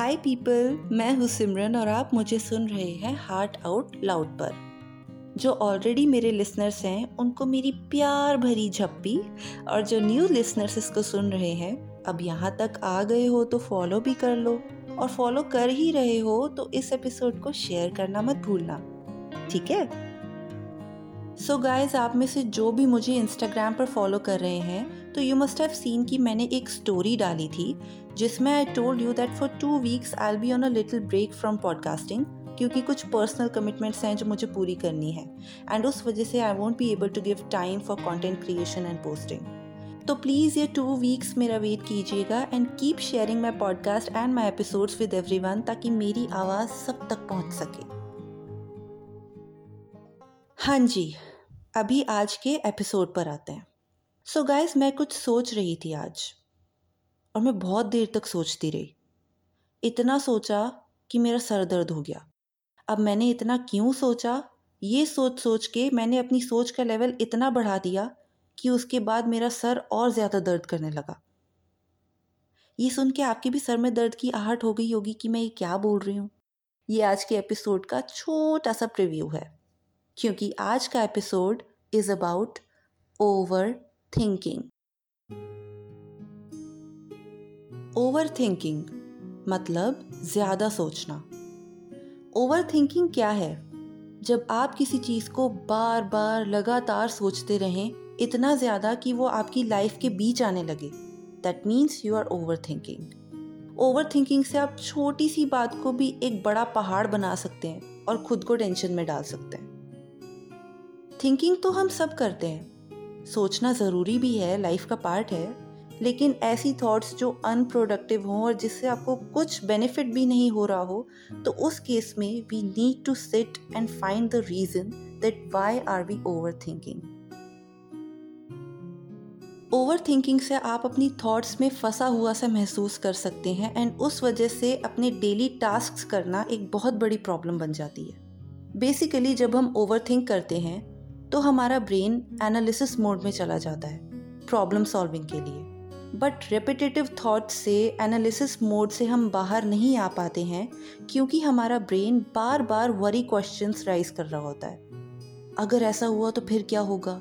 हाय people मैं हूँ सिमरन और आप मुझे सुन रहे हैं हार्ट आउट लाउड पर। जो ऑलरेडी मेरे लिसनर्स हैं, उनको मेरी प्यार भरी झप्पी और जो न्यू लिसनर्स इसको सुन रहे हैं, अब यहाँ तक आ गए हो तो फॉलो भी कर लो और फॉलो कर ही रहे हो तो इस एपिसोड को शेयर करना मत भूलना। ठीक है? सो so गाइज़ आप में से जो भी मुझे इंस्टाग्राम पर फॉलो कर रहे हैं तो यू मस्ट हैव सीन कि मैंने एक स्टोरी डाली थी, जिसमें I told you that for two weeks I be on a little break from podcasting क्योंकि कुछ पर्सनल कमिटमेंट्स हैं जो मुझे पूरी करनी है। एंड उस वजह से I won't be able to give time for content creation and posting तो प्लीज़ ये टू वीक्स मेरा वेट कीजिएगा and keep sharing my podcast and my episodes with everyone ताकि मेरी आवाज़ सब तक पहुँच सके। हाँ जी। अभी आज के एपिसोड पर आते हैं। सो so गाइस मैं कुछ सोच रही थी आज, और मैं बहुत देर तक सोचती रही। इतना सोचा कि मेरा सर दर्द हो गया। अब मैंने इतना क्यों सोचा? ये सोच सोच के मैंने अपनी सोच का लेवल इतना बढ़ा दिया कि उसके बाद मेरा सर और ज़्यादा दर्द करने लगा। ये सुन के आपके भी सर में दर्द की आहट हो गई होगी कि मैं ये क्या बोल रही हूँ। ये आज के एपिसोड का छोटा सा प्रिव्यू है। क्योंकि आज का episode is about over thinking over thinking मतलब ज़्यादा सोचना। ओवर थिंकिंग क्या है? जब आप किसी चीज़ को बार बार लगातार सोचते रहें, इतना ज़्यादा कि वो आपकी लाइफ के बीच आने लगे। That means you are over thinking over thinking से आप छोटी सी बात को भी एक बड़ा पहाड़ बना सकते हैं और खुद को टेंशन में डाल सकते हैं। थिंकिंग तो हम सब करते हैं। सोचना ज़रूरी भी है लाइफ का पार्ट है, लेकिन ऐसी थॉट्स जो अनप्रोडक्टिव हों और जिससे आपको कुछ बेनिफिट भी नहीं हो रहा हो तो उस केस में we need to sit and find the reason that why are we over thinking over thinking से आप अपनी थॉट्स में फंसा हुआ सा महसूस कर सकते हैं एंड उस वजह से अपने डेली टास्क करना एक बहुत बड़ी प्रॉब्लम बन जाती है। बेसिकली जब हम ओवर थिंक करते हैं तो हमारा ब्रेन एनालिसिस मोड में चला जाता है प्रॉब्लम सॉल्विंग के लिए। बट रेपिटेटिव थॉट्स से एनालिसिस मोड से हम बाहर नहीं आ पाते हैं, क्योंकि हमारा ब्रेन बार बार वरी क्वेश्चंस राइज कर रहा होता है। अगर ऐसा हुआ तो फिर क्या होगा?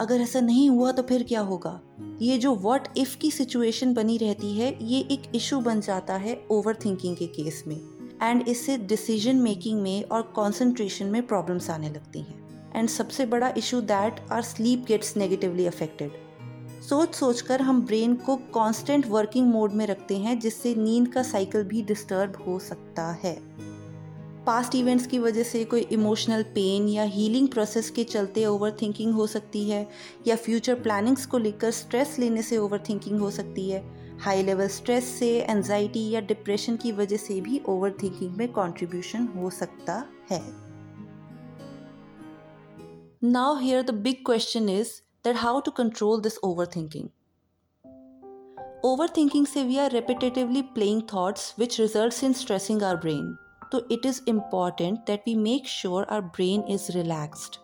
अगर ऐसा नहीं हुआ तो फिर क्या होगा? ये जो वॉट इफ़ की सिचुएशन बनी रहती है, ये एक इशू बन जाता है ओवर थिंकिंग के केस में। एंड इससे डिसीज़न मेकिंग में और कॉन्सेंट्रेशन में प्रॉब्लम्स आने लगती हैं। एंड सबसे बड़ा issue that our sleep gets negatively affected सोच सोच कर हम ब्रेन को कांस्टेंट वर्किंग मोड में रखते हैं, जिससे नींद का साइकिल भी डिस्टर्ब हो सकता है। पास्ट इवेंट्स की वजह से कोई इमोशनल पेन या हीलिंग प्रोसेस के चलते ओवर थिंकिंग हो सकती है, या फ्यूचर प्लानिंग्स को लेकर स्ट्रेस लेने से ओवर थिंकिंग हो सकती है। हाई लेवल स्ट्रेस से एनजाइटी या डिप्रेशन की वजह से भी ओवर थिंकिंग में कॉन्ट्रीब्यूशन हो सकता है। Now, here the big question is that how to control this overthinking. Overthinking से we are repetitively playing thoughts which results in stressing our brain. So it is important that we make sure our brain is relaxed.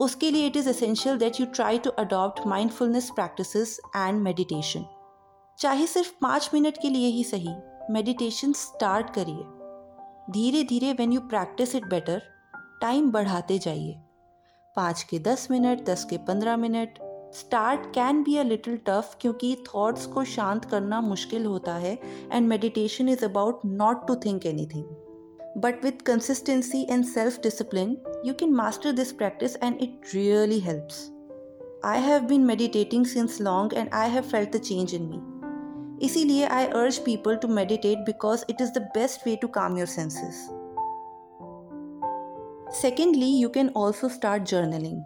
उसके लिए it is essential that you try to adopt mindfulness practices and meditation. चाहे सिर्फ पाँच minute के लिए ही सही meditation start करिए धीरे धीरे when you practise it better time बढ़ाते जाइए पाँच के दस मिनट, दस के पंद्रह minute. Start can be a little tough क्योंकि थॉट्स को शांत करना मुश्किल होता है and meditation is about not to think anything but with consistency and self discipline you can master this practice and it really helps I have been meditating since long and I have felt the change in me इसीलिए I urge people to meditate because it is the best way to calm your senses secondly you can also start journaling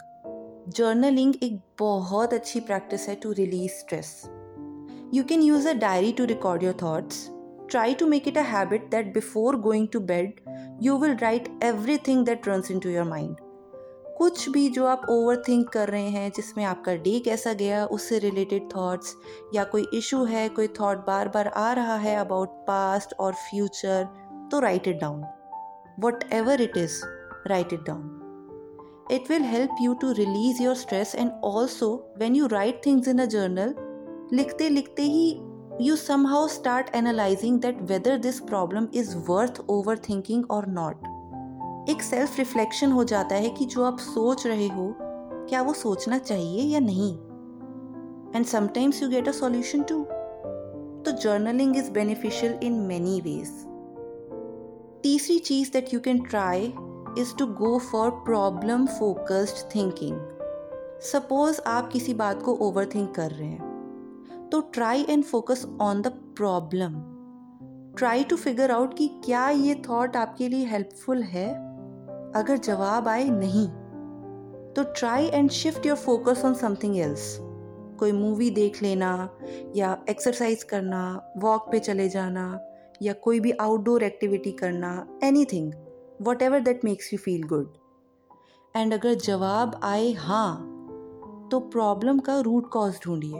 journaling एक बहुत अच्छी practice है to release stress you can use a diary to record your thoughts try to make it a habit that before going to bed you will write everything that runs into your mind कुछ भी जो आप over think कर रहे हैं, जिसमें आपका day कैसा गया, उससे रिलेटेड थाट्स या कोई इशू है, कोई थॉट बार बार आ रहा है अबाउट पास्ट और फ्यूचर तो write it down whatever it is write it down. It will help you to release your stress and also when you write things in a journal, लिखते लिखते ही you somehow start analyzing that whether this problem is worth overthinking or not. एक self reflection हो जाता है कि जो आप सोच रहे हो क्या वो सोचना चाहिए या नहीं and sometimes you get a solution to तो journaling is beneficial in many ways तीसरी चीज़ that you can try is to go for problem focused thinking suppose आप किसी बात को ओवर थिंक कर रहे हैं तो try and focus on the problem try to figure out कि क्या ये थॉट आपके लिए हेल्पफुल है? अगर जवाब आए, नहीं. तो try and shift your focus on something else कोई मूवी देख लेना, या एक्सरसाइज करना वॉक पे चले जाना, या कोई भी आउटडोर एक्टिविटी करना anything whatever that makes you feel good and अगर जवाब आए हाँ तो प्रॉब्लम का रूट कॉज ढूंढिए।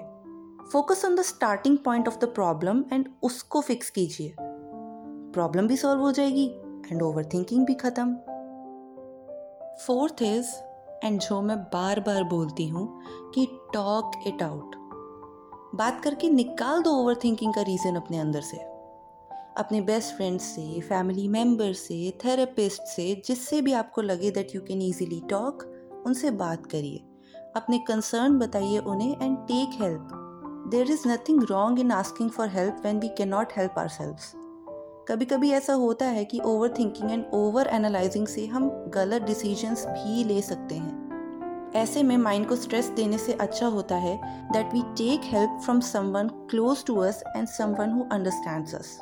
Focus on the starting point of the problem and उसको फिक्स कीजिए। प्रॉब्लम भी सॉल्व हो जाएगी एंड ओवर थिंकिंग भी खत्म। फोर्थ इज़ एंड जो मैं बार बार बोलती हूँ, कि टॉक इट आउट बात करके निकाल दो ओवर थिंकिंग का रीज़न अपने अंदर से। अपने बेस्ट फ्रेंड्स से फैमिली मेंबर से थेरेपिस्ट से, जिससे भी आपको लगे that you can easily talk उनसे बात करिए। अपने कंसर्न बताइए उन्हें and take help there is nothing wrong in asking for help when we can not help ourselves कभी कभी ऐसा होता है कि overthinking and over analysing से हम गलत डिसीजंस भी ले सकते हैं। ऐसे में माइंड को स्ट्रेस देने से अच्छा होता है that we take help from someone close to us and someone who understands us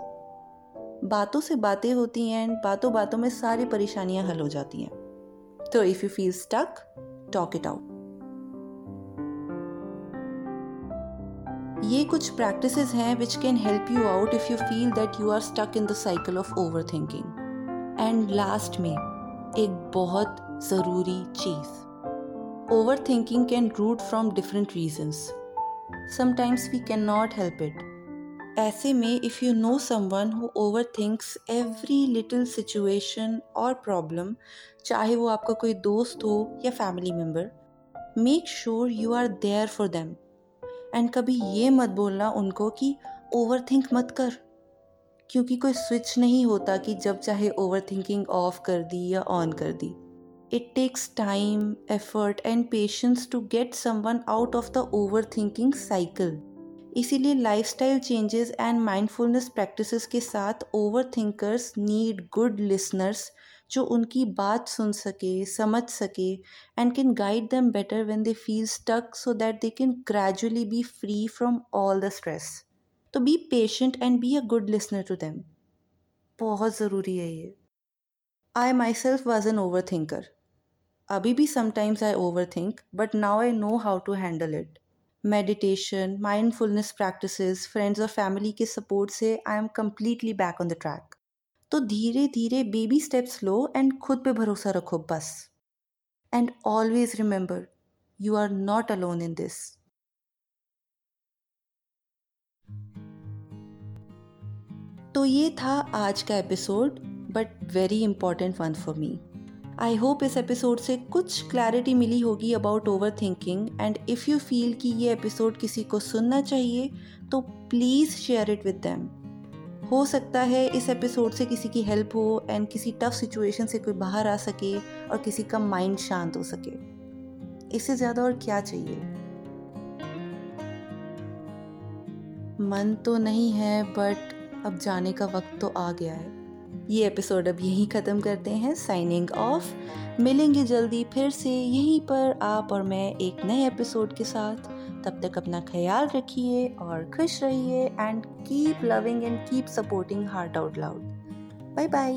बातों से बातें होती हैं एंड बातों बातों में सारी परेशानियाँ हल हो जाती हैं। तो if you feel stuck talk it out ये कुछ प्रैक्टिस हैं which can help you out if you feel that you are stuck in the cycle of overthinking and last में, एक बहुत ज़रूरी चीज़. Overthinking can root from different reasons we can not help it ऐसे में if you know someone who overthinks every little situation और problem चाहे वो आपका कोई दोस्त हो या family member make sure you are there for them and कभी ये मत बोलना उनको कि ओवर थिंक मत कर। क्योंकि कोई स्विच नहीं होता कि जब चाहे ओवर थिंकिंग ऑफ़ कर दी या ऑन कर दी। It takes time effort and patience to get someone out of the overthinking cycle इसीलिए lifestyle changes and mindfulness practice के साथ overthinkers need good listeners जो उनकी बात सुन सके, समझ सके and can guide them better when they feel stuck so that they can gradually be free from all the stress तो be patient and be a good listener to them बहुत ज़रूरी है ये। I myself was an overthinker अभी भी sometimes I overthink but now I know how to handle it meditation mindfulness practices friends और family के support से I am completely back on the track तो धीरे धीरे बेबी स्टेप्स लो एंड खुद पे भरोसा रखो बस. And always remember you are not alone in this तो ये था आज का episode but very important one for me I hope इस एपिसोड से कुछ क्लैरिटी मिली होगी about overthinking and if you feel कि ये एपिसोड किसी को सुनना चाहिए तो please share it with them हो सकता है इस एपिसोड से किसी की हेल्प हो एंड किसी टफ सिचुएशन से कोई बाहर आ सके, और किसी का माइंड शांत हो सके। इससे ज़्यादा और क्या चाहिए? मन तो नहीं है बट अब जाने का वक्त तो आ गया है। ये एपिसोड अब यहीं ख़त्म करते हैं। साइनिंग ऑफ़ मिलेंगे जल्दी फिर से यहीं पर आप और मैं एक नए एपिसोड के साथ। तब तक अपना ख्याल रखिए और खुश रहिए and keep loving and keep supporting heart out loud bye bye